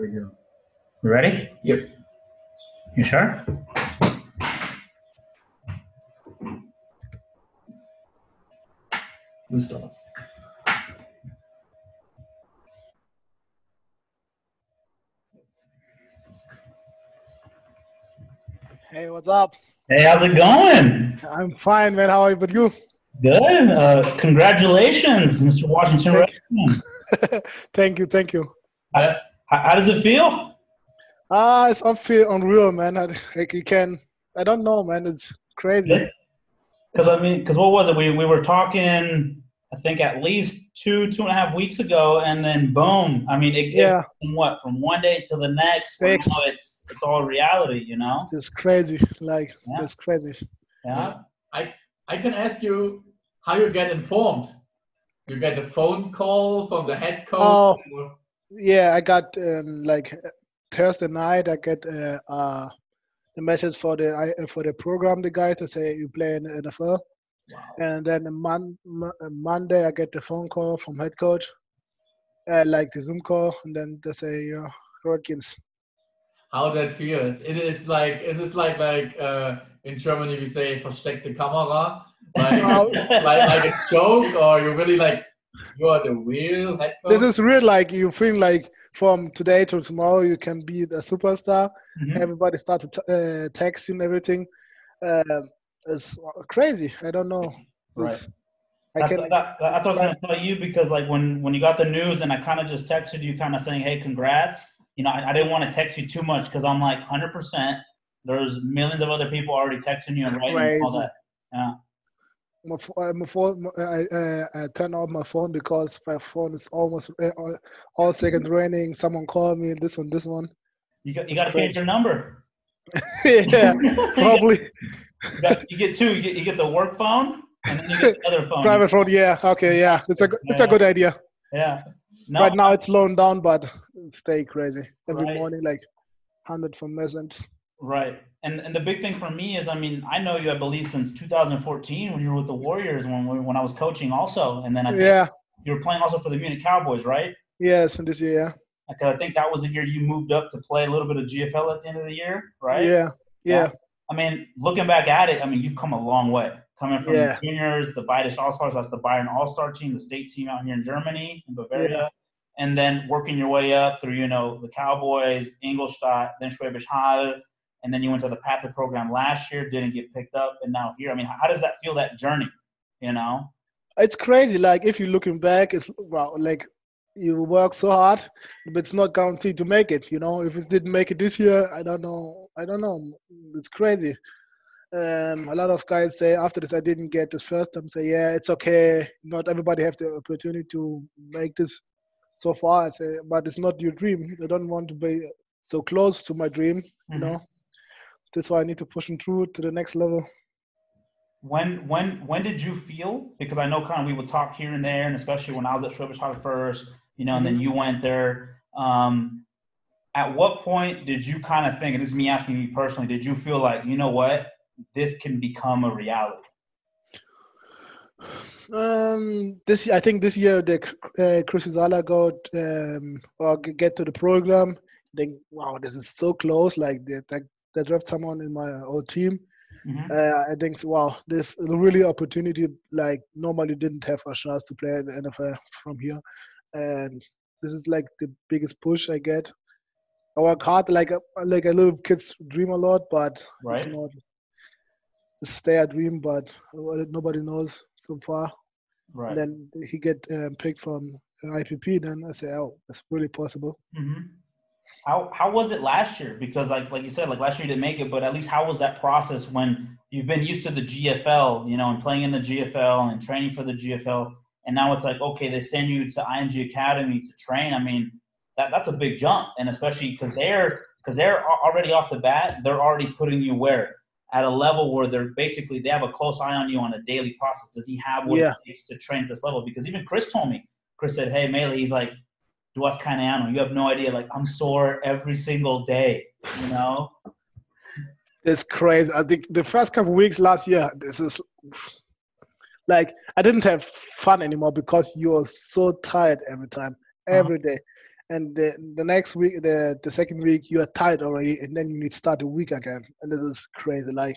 we go. You ready? Yep. You sure? Gustav. Hey, what's up? Hey, how's it going? I'm fine, man. How are you? But you? Good. Uh, congratulations, Mr. Washington Redmond. thank you, thank you. How, how does it feel? Ah, it's unfeel unreal, man. I, like you can, I don't know, man. It's crazy. Because I mean, because what was it? We we were talking, I think at least two two and a half weeks ago, and then boom. I mean, it, Yeah. from what from one day to the next. Big. Now it's it's all reality, you know. It's crazy. Like Yeah. it's crazy. Yeah. I I can ask you how you get informed. You get a phone call from the head coach. Oh. or- Yeah, I got um, like Thursday night. I get uh, uh, the message for the I, uh, for the program. The guys to say you play in the NFL, Wow. and then a mon- mo- uh, Monday I get the phone call from head coach, uh, like the Zoom call, and then they say you're Redskins. How that feels? It is like it is like like uh, in Germany we say versteckte Kamera, like, like like a joke, or you really like you are the real head coach. It is real. Like you feel like from today to tomorrow you can be the superstar. Mhm. Everybody start to t- uh, text you and everything. Um, it's crazy. I don't know. Right. It's- I That's, can. that, that's what I was going to tell you because, like, when when you got the news and I kind of just texted you, kind of saying, "Hey, congrats." You know, I, I didn't want to text you too much because I'm like, hundred percent. There's millions of other people already texting you and writing you all Crazy. that. Yeah. My, uh, my phone, I, uh, I turn off my phone because my phone is almost uh, all, all second raining. Someone called me, this one, this one. You got you got to change your number. yeah, probably. you, got- you get two. You get you get the work phone and then you get the other phone. Private phone, yeah. Okay, yeah. It's a, it's a good idea. Yeah. No. Right now it's slowing down, but stay crazy. Every Right. morning, like 100 from messages. Right. And and the big thing for me is, I mean, I know you, I believe, since 2014 when you were with the Warriors, when when I was coaching also, and then I think Yeah, you were playing also for the Munich Cowboys, right? yes, in this year, yeah. Because I think that was the year you moved up to play a little bit of GFL at the end of the year, right? Yeah, yeah, I mean, looking back at it, I mean, you've come a long way. Coming from Yeah. the juniors, the Bayerisch All Stars, that's the Bayern All Star team, the state team out here in Germany, in Bavaria, and then working your way up through, you know, the Cowboys, Ingolstadt, then Schwäbisch Hall, and then you went to the Patriot program last year, didn't get picked up, and now here. I mean, how does that feel, that journey? You know? It's crazy. Like if you're looking back, it's wow. Like you work so hard, but it's not guaranteed to make it. You know, if it didn't make it this year, I don't know. I don't know. It's crazy. Um, a lot of guys say after this, I didn't get this first time. Say, yeah, it's okay. Not everybody have the opportunity to make this so far. I say, but it's not your dream. I don't want to be so close to my dream. You Mhm. know, that's why I need to push them through to the next level. When when when did you feel? Because I know kind of we would talk here and there, and especially when I was at Schwäbisch Hall first, you know, and then you went there. Um, at what point did you kind of think, and this is me asking you personally, did you feel like, you know what, this can become a reality? Um, this I think this year the uh, Chris Ezeala got um, or get to the program. Think wow, this is so close. Like they they, they draft someone in my old team. Mhm. Uh, I think wow, this is really opportunity. Like normally didn't have a chance to play in the NFL from here, and this is like the biggest push I get. I work hard like a, like a little kids dream a lot, but Right. it's not. It's their dream, but nobody knows so far Right. then he get um, picked from IPP. Then I say, oh, it's really possible. hmm How how was it last year? Because like like you said, like last year you didn't make it, but at least how was that process when you've been used to the GFL, you know, and playing in the GFL and training for the GFL, and now it's like okay, they send you to IMG Academy to train. I mean, that that's a big jump, and especially because they're because they're already off the bat, they're already putting you where at a level where they're basically they have a close eye on you on a daily process. Does he have what Yeah. it takes to train at this level? Because even Chris told me, Chris said, "Hey, Mele, he's like." Duas Caneano, you have no idea. Like I'm sore every single day, you know. It's crazy. I think the first couple weeks last year, this is like I didn't have fun anymore because you are so tired every time, Uh-huh. every day. and the, the next week, the the second week, you are tired already, and then you need to start the week again, and this is crazy. Like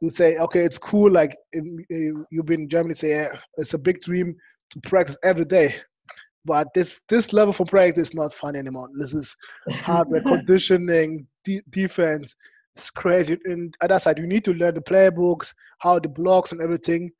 you say, okay, it's cool. Like you've been in Germany, say yeah, it's a big dream to practice every day, but this this level for practice is not fun anymore. This is hardware conditioning, de- defense. It's crazy. And other side, you need to learn the playbooks, how the blocks and everything.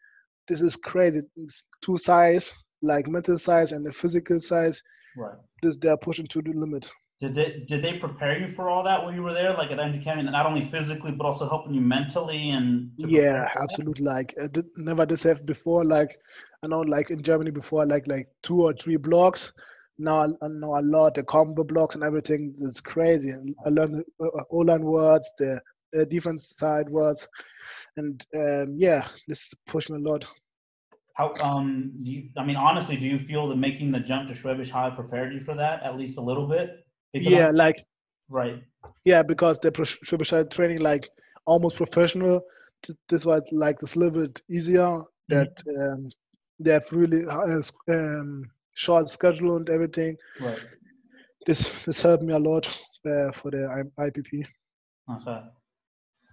This is crazy. It's two sides, like mental size and the physical size. Right. This they're pushing to the limit. Did they did they prepare you for all that when you were there, like at IMG Academy, not only physically but also helping you mentally and? Yeah, absolutely. Like I did, never this have before. Like I know, like in Germany before, like like two or three blocks. Now I know a lot the combo blocks and everything. It's crazy. I learned uh, uh O-line words, the, the defense side words, and um, yeah, this pushed me a lot. How um do you? I mean, honestly, do you feel that making the jump to Schwäbisch Hall prepared you for that at least a little bit? Because yeah, like right. Yeah, because the Schwäbisch Hall training like almost professional. This was like this little bit easier. Mm-hmm. That um, they have really uh, um, short schedule and everything. Right. This this helped me a lot uh, for the IPP. Okay.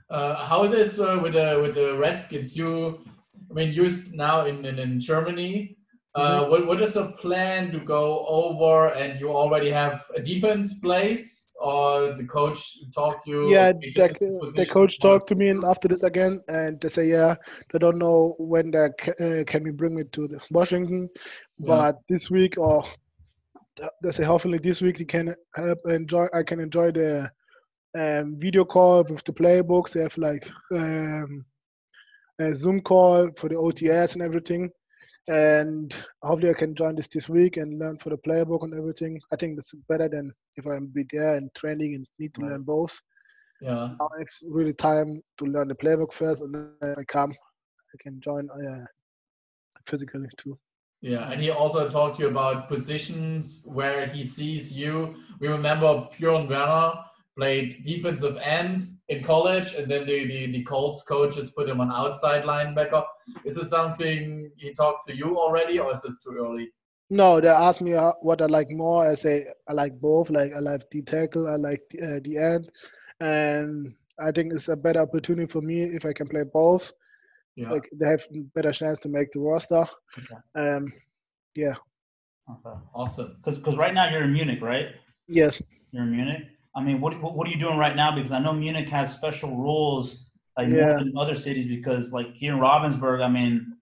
Uh, how it is uh, with the with the Redskins? You I mean, you're now in, in, in Germany. Uh, mm-hmm. what, what is the plan to go over and you already have a defense place or the coach talked to you? Yeah, the, the coach talked to me after this again and they say, yeah, they don't know when they uh, can we bring me to Washington, but yeah. this week or they say hopefully this week you can help enjoy, I can enjoy the um, video call with the playbooks. They have like um, a Zoom call for the OTAs and everything. And hopefully I can join this this week and learn for the playbook and everything. I think that's better than if I'm be there and training and need to right. learn both. Yeah. Now it's really time to learn the playbook first, and then I come, I can join uh, physically too. Yeah, and he also talked to you about positions where he sees you. We remember Björn Werner played defensive end in college, and then the, the, the Colts coaches put him on outside linebacker. Is this something he talked to you already, or is this too early? No, they asked me what I like more. I say I like both. Like I like the tackle, I like the, uh, the end, and I think it's a better opportunity for me if I can play both. Yeah. Like they have better chance to make the roster. Okay. Um, yeah. Okay. Awesome. Because because right now you're in Munich, right? Yes. You're in Munich. I mean, what what are you doing right now? Because I know Munich has special rules like yeah. more than other cities. Because like here in Ravensburg, I mean,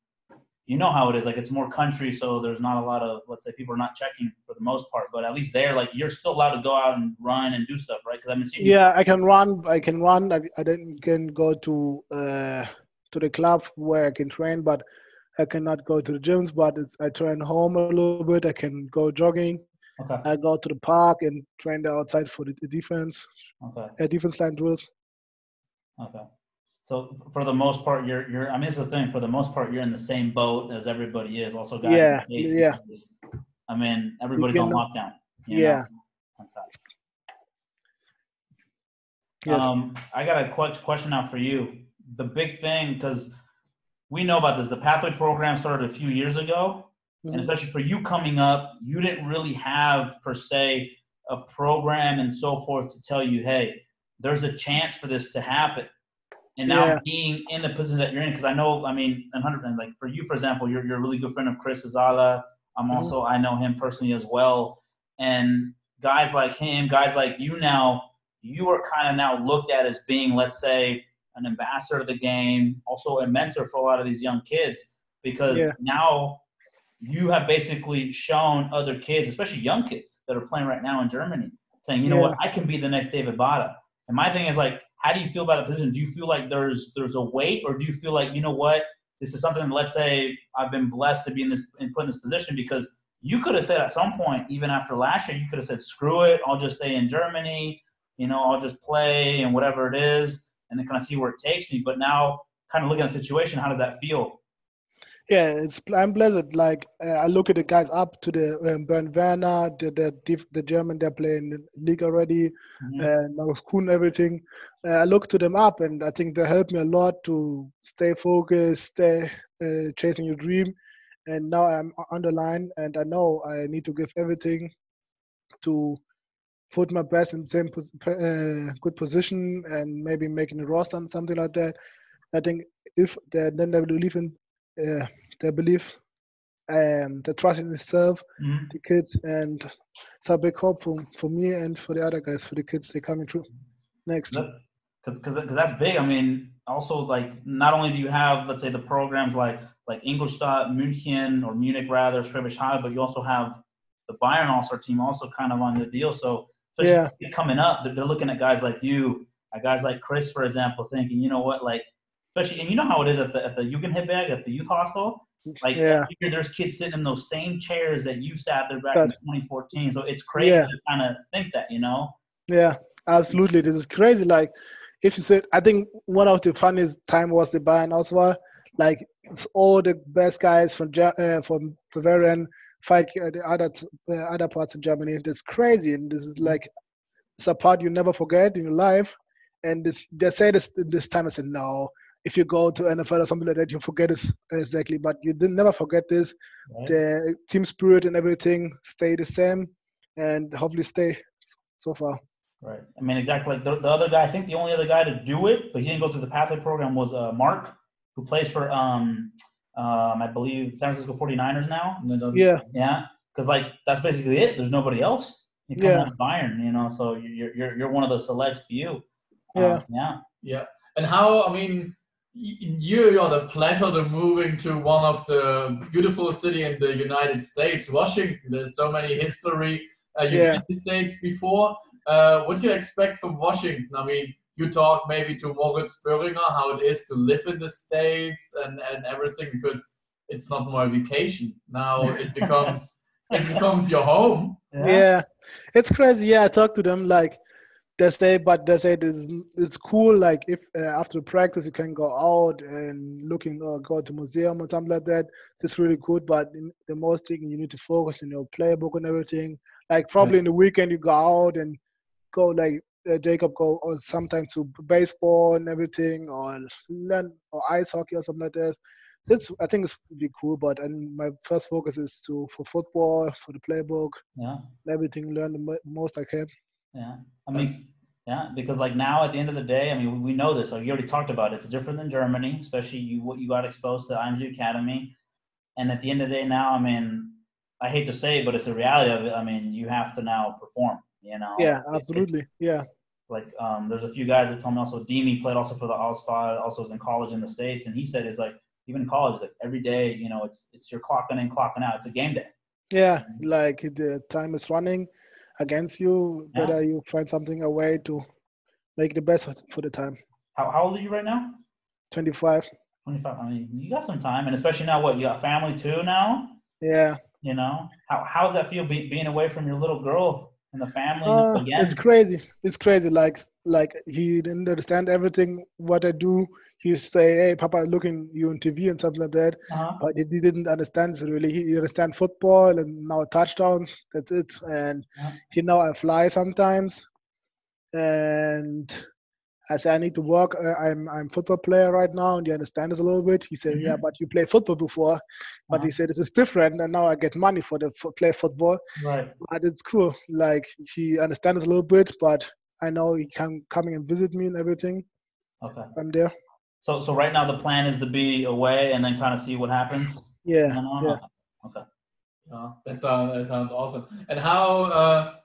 you know how it is. Like it's more country, so there's not a lot of let's say people are not checking for the most part. But at least there, like you're still allowed to go out and run and do stuff, right? Because I mean, yeah, I can run. I can run. I, I didn't can go to uh, to the club where I can train, but I cannot go to the gyms. But I train home a little bit. I can go jogging. Okay. I go to the park and train the outside for the, defense. Okay. Uh, defense line drills. Okay. So for the most part, you're you're. I mean, it's the thing. For the most part, you're in the same boat as everybody is. Also, guys. Yeah. Yeah. Because, I mean, everybody's on lockdown. yeah. Okay. Yes. Um, I got a question now for you. The big thing, because we know about this, the pathway program started a few years ago, Mm-hmm. And especially for you coming up, you didn't really have per se a program and so forth to tell you, hey, there's a chance for this to happen. And now yeah. being in the position that you're in, because I know, I mean, 100 like for you, for example, you're, you're a really good friend of Chris Ezeala. I'm mm-hmm. also, mm-hmm. I know him personally as well. And guys like him, guys like you now, you are kind of now looked at as being, let's say, an ambassador of the game, also a mentor for a lot of these young kids, because yeah. now you have basically shown other kids, especially young kids that are playing right now in Germany, saying, you know yeah. what, I can be the next David Bada. And my thing is like, how do you feel about the position? Do you feel like there's there's a weight, or do you feel like you know what, this is something? Let's say I've been blessed to be in this and put in this position because you could have said at some point, even after last year, you could have said, screw it, I'll just stay in Germany. You know, I'll just play and whatever it is, and then kind of see where it takes me. But now, kind of looking at the situation, how does that feel? Yeah, it's I'm blessed. Like uh, I look at the guys up to the um, Björn Werner, the the the German they're playing the league already, mm-hmm. and Markus Kuhn, everything. Uh, I look to them up, and I think they help me a lot to stay focused, stay uh, chasing your dream. And now I'm underlined, and I know I need to give everything to put my best in the same pos- uh, good position and maybe making a roster and something like that. I think if they, then they believe in uh, they believe um, they trust in themselves, Mhm. the kids, and it's a big hope for, for me and for the other guys, for the kids They're coming through next. because because that's big. I mean, also like not only do you have let's say the programs like like Ingolstadt, München, or Munich rather, Schwäbisch Hall, but you also have the Bayern All Star team also kind of on the deal. So Yeah. coming up, they're, they're looking at guys like you, at guys like Chris, for example, thinking, you know what, like especially and you know how it is at the at the Jugendherberg at the youth hostel. Like Yeah. There's kids sitting in those same chairs that you sat there back in 2014. So it's crazy Yeah. to kind of think that, you know. Yeah, absolutely. This is crazy. Like, if you said, I think one of the funniest time was the Bayern Auswahl. Like, it's all the best guys from uh, from Bavarian fight uh, the other t- uh, other parts of Germany. That's crazy, and this is like it's a part you never forget in your life. And this they say this this time. I said no. If you go to NFL or something like that, you forget this exactly. But you didn't never forget this. Right? The team spirit and everything stay the same, and hopefully stay so far. Right. I mean, exactly. Like the, the other guy, I think the only other guy to do it, but he didn't go through the pathway program, was uh, Mark, who plays for, um, um, I believe, San Francisco 49ers now. And then I'll- Yeah, Yeah. Because, like, that's basically it. There's nobody else. You come Yeah. out of Bayern, you know, so you're, you're, you're one of the select few. Um, Yeah. yeah. Yeah. And how, I mean, y- you had the pleasure to moving to one of the beautiful city in the United States, Washington. There's so many history. Uh, you've Yeah. States before. Uh, what do you expect from Washington? I mean, you talk maybe to Moritz Böhringer how it is to live in the States and, and everything because it's not more vacation. Now it becomes it becomes your home. yeah, it's crazy. Yeah, I talked to them like they say, but they say it's it's cool. Like if uh, after practice you can go out and looking or go to museum or something like that. It's really good. But in, the most thing you need to focus on your playbook and everything. Like probably in the weekend you go out and go like uh, Jacob go or sometimes to baseball and everything or learn or ice hockey or something like that. It's I think it's be cool, but and my first focus is to for football, for the playbook, Yeah. everything, learn the mo- most I can. Yeah. I mean, yeah, because like now at the end of the day, I mean, we know this. Like you already talked about it. It's different than Germany, especially you what you got exposed to IMG Academy. And at the end of the day, now, I mean, I hate to say it, but it's the reality of it. I mean, you have to now perform. You know. Yeah, It- it- absolutely. Yeah, like um, there's a few guys that tell me also Demi played also for the All Spot, also was in college in the states, and he said it's like even in college, like every day, you know, it's it's you're clocking in, clocking out. It's a game day. yeah. Like the time is running against you. Yeah. Better you find something a way to make the best for the time. How how old are you right now? 25. 25. I mean, you got some time, and especially now, what you got family too now. Yeah. You know, how how does that feel be, being away from your little girl and the family Uh, again? it's crazy. It's crazy. Like like he didn't understand everything what I do. He say, "Hey, Papa, looking you on TV and something like that." uh-huh. But he didn't understand really. He understand football and now touchdowns. That's it. And Yeah. he know I fly sometimes. And I said I need to work. Uh, I'm I'm football player right now, and you understand this a little bit. He said, "Yeah, Mhm. but you play football before." But Uh-huh. he said this is different, and now I get money for the for play football. Right. But it's cool. Like he understands a little bit, but I know he can coming and visit me and everything. Okay. I'm there. So so right now the plan is to be away and then kind of see what happens. Yeah, No, no, yeah. Okay. Yeah, that sounds that sounds awesome. And how uh,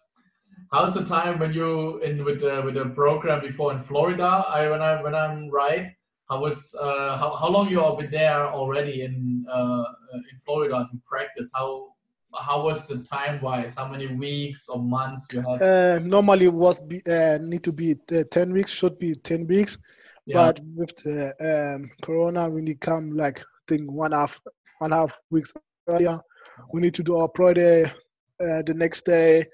how's the time when you in with the with the program before in Florida? I when I when I'm right, how was uh, how how long you all been there already in uh, in Florida to practice? How how was the time wise? How many weeks or months you had? Uh, normally was be, uh, need to be uh, ten weeks. Should be ten weeks. Yeah, But with the um, Corona, we need come like I think one half one half weeks earlier. We need to do our pro day uh, the next day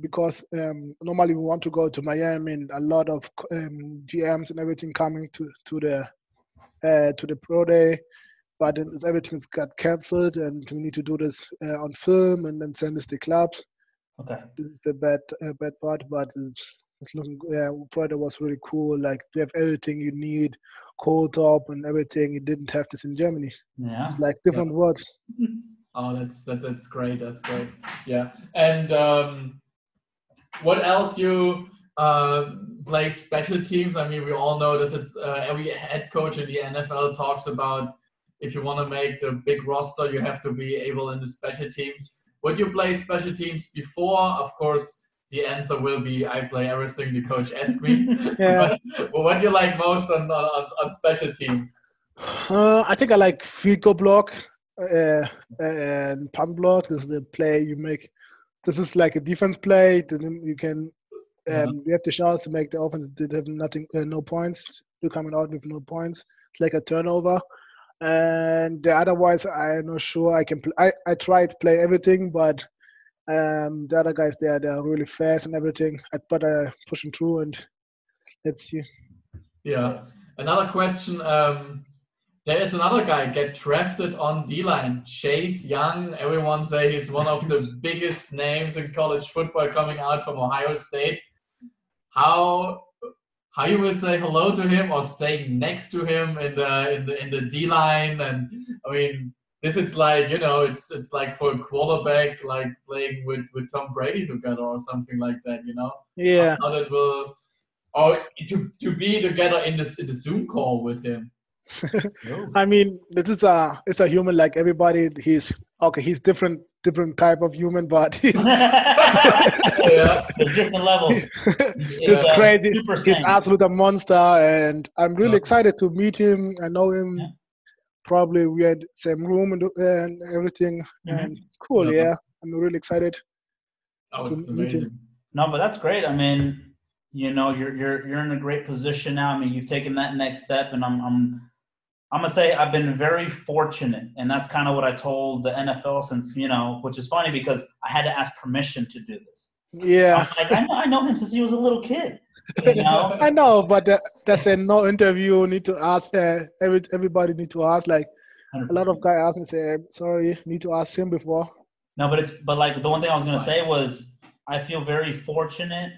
because um, normally we want to go to Miami and a lot of um, GMs and everything coming to to the uh, to the pro day. But then everything's got cancelled, and we need to do this uh, on film and then send this to clubs. Okay. This is the bad uh, bad part, but it's, it's looking. Yeah, Friday was really cool. Like you have everything you need, cold top and everything. You didn't have this in Germany. Yeah. It's like different words. Oh, that's that, that's great. That's great. Yeah, and um, what else you uh, play special teams? I mean, we all know this. It's uh, every head coach in the NFL talks about if you want to make the big roster, you have to be able in the special teams. Would you play special teams before? Of course, the answer will be I play everything the coach asked me. Yeah. but, but what do you like most on, on, on special teams? Uh, I think I like field goal block uh, and punt block. This is the play you make. This is like a defense play. Then you can um, you have the chance to make the offense did have nothing, uh, no points. You're coming out with no points. It's like a turnover. And the otherwise, I'm not sure. I can. Pl- I I try to play everything, but um, the other guys there they're really fast and everything. I, but I push them through and let's see. Yeah. Another question. Um, there is another guy get drafted on D line, Chase Young. Everyone say he's one of the biggest names in college football coming out from Ohio State. How how you will say hello to him or staying next to him in the in the in the D line? And I mean, this is like you know, it's it's like for a quarterback, like playing with with Tom Brady together or something like that. You know? Yeah. How that will or to to be together in this in the Zoom call with him. I mean, this is a it's a human like everybody. He's okay. He's different different type of human, but he's yeah. There's different levels. this uh, crazy. super He's sane. absolute a monster, and I'm really Yeah. excited to meet him. I know him. Yeah. Probably we had same room and, and everything, Mhm. and it's cool. Yeah. Yeah, I'm really excited. Oh, it's amazing. No, but that's great. I mean, you know, you're you're you're in a great position now. I mean, you've taken that next step, and I'm I'm I'm gonna say I've been very fortunate, and that's kind of what I told the NFL since you know, which is funny because I had to ask permission to do this. Yeah, I'm like I know, I know him since he was a little kid. You know, I know, but that, that's a no interview. Need to ask. Uh, every everybody need to ask. Like a lot of guys ask me, say, sorry, need to ask him before. No, but it's but like the one thing I was gonna say was I feel very fortunate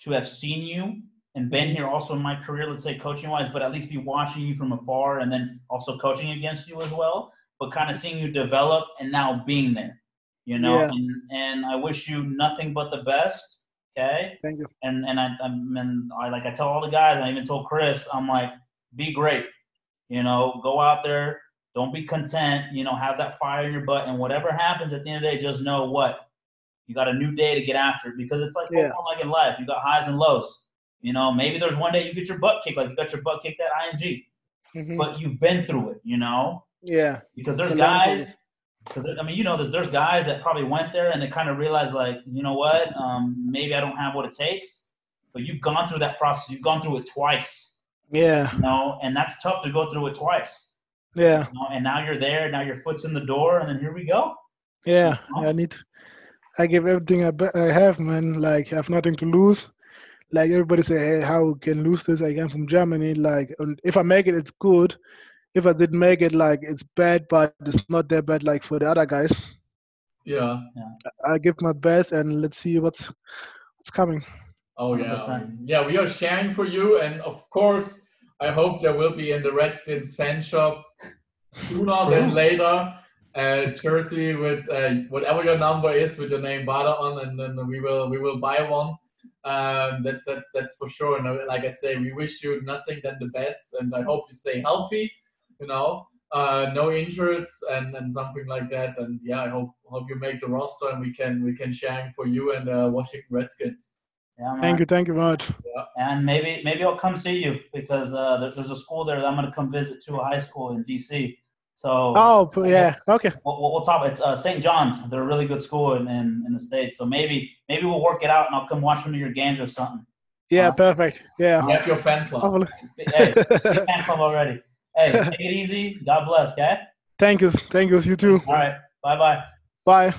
to have seen you and been here also in my career, let's say coaching wise, but at least be watching you from afar and then also coaching against you as well. But kind of seeing you develop and now being there, you know. Yeah. And, and I wish you nothing but the best. Okay. Thank you. And and I I'm, and I like I tell all the guys, I even told Chris, I'm like, be great. You know, go out there, don't be content, you know, have that fire in your butt, and whatever happens at the end of the day, just know what you got a new day to get after it because it's like Yeah. like in life, you got highs and lows. You know, maybe there's one day you get your butt kicked, like you got your butt kicked at IMG, Mhm. but you've been through it, you know, Yeah, because there's guys. Because I mean, you know, there's there's guys that probably went there and they kind of realized, like, you know what, um, maybe I don't have what it takes. But you've gone through that process. You've gone through it twice, yeah, you know, and that's tough to go through it twice. yeah, You know? And now you're there. Now your foot's in the door, and then here we go. yeah. I need. I give everything I, be- I have, man. Like I have nothing to lose. Like everybody say, hey, how can lose this? I came from Germany. Like, and if I make it, it's good. If I didn't make it, like it's bad, but it's not that bad. Like for the other guys, Yeah. I give my best, and let's see what's what's coming. Oh yeah, 100%. yeah. We are sharing for you, and of course, I hope there will be in the Redskins fan shop sooner than later. Uh, jersey with uh, whatever your number is with your name Bada on, and then we will we will buy one. Um, that's that's that's for sure. And uh, like I say, we wish you nothing than the best, and I hope you stay healthy. You know, uh, no injuries and, and something like that. And yeah, I hope hope you make the roster, and we can we can share for you and uh, Washington Redskins. Yeah. Thank you, thank you very much. And maybe maybe I'll come see you because uh, there's a school there that I'm going to come visit to a high school in DC. So Oh, yeah, okay, we'll, we'll we'll talk. It's uh, St. John's. They're a really good school in, in, in the states. So maybe maybe we'll work it out and I'll come watch one of your games or something. yeah, Uh, perfect. Yeah. You have your fan club. Hey, fan club already. Hey, take it easy. God bless. Okay. Thank you, thank you. You too. All right. Bye bye. Bye.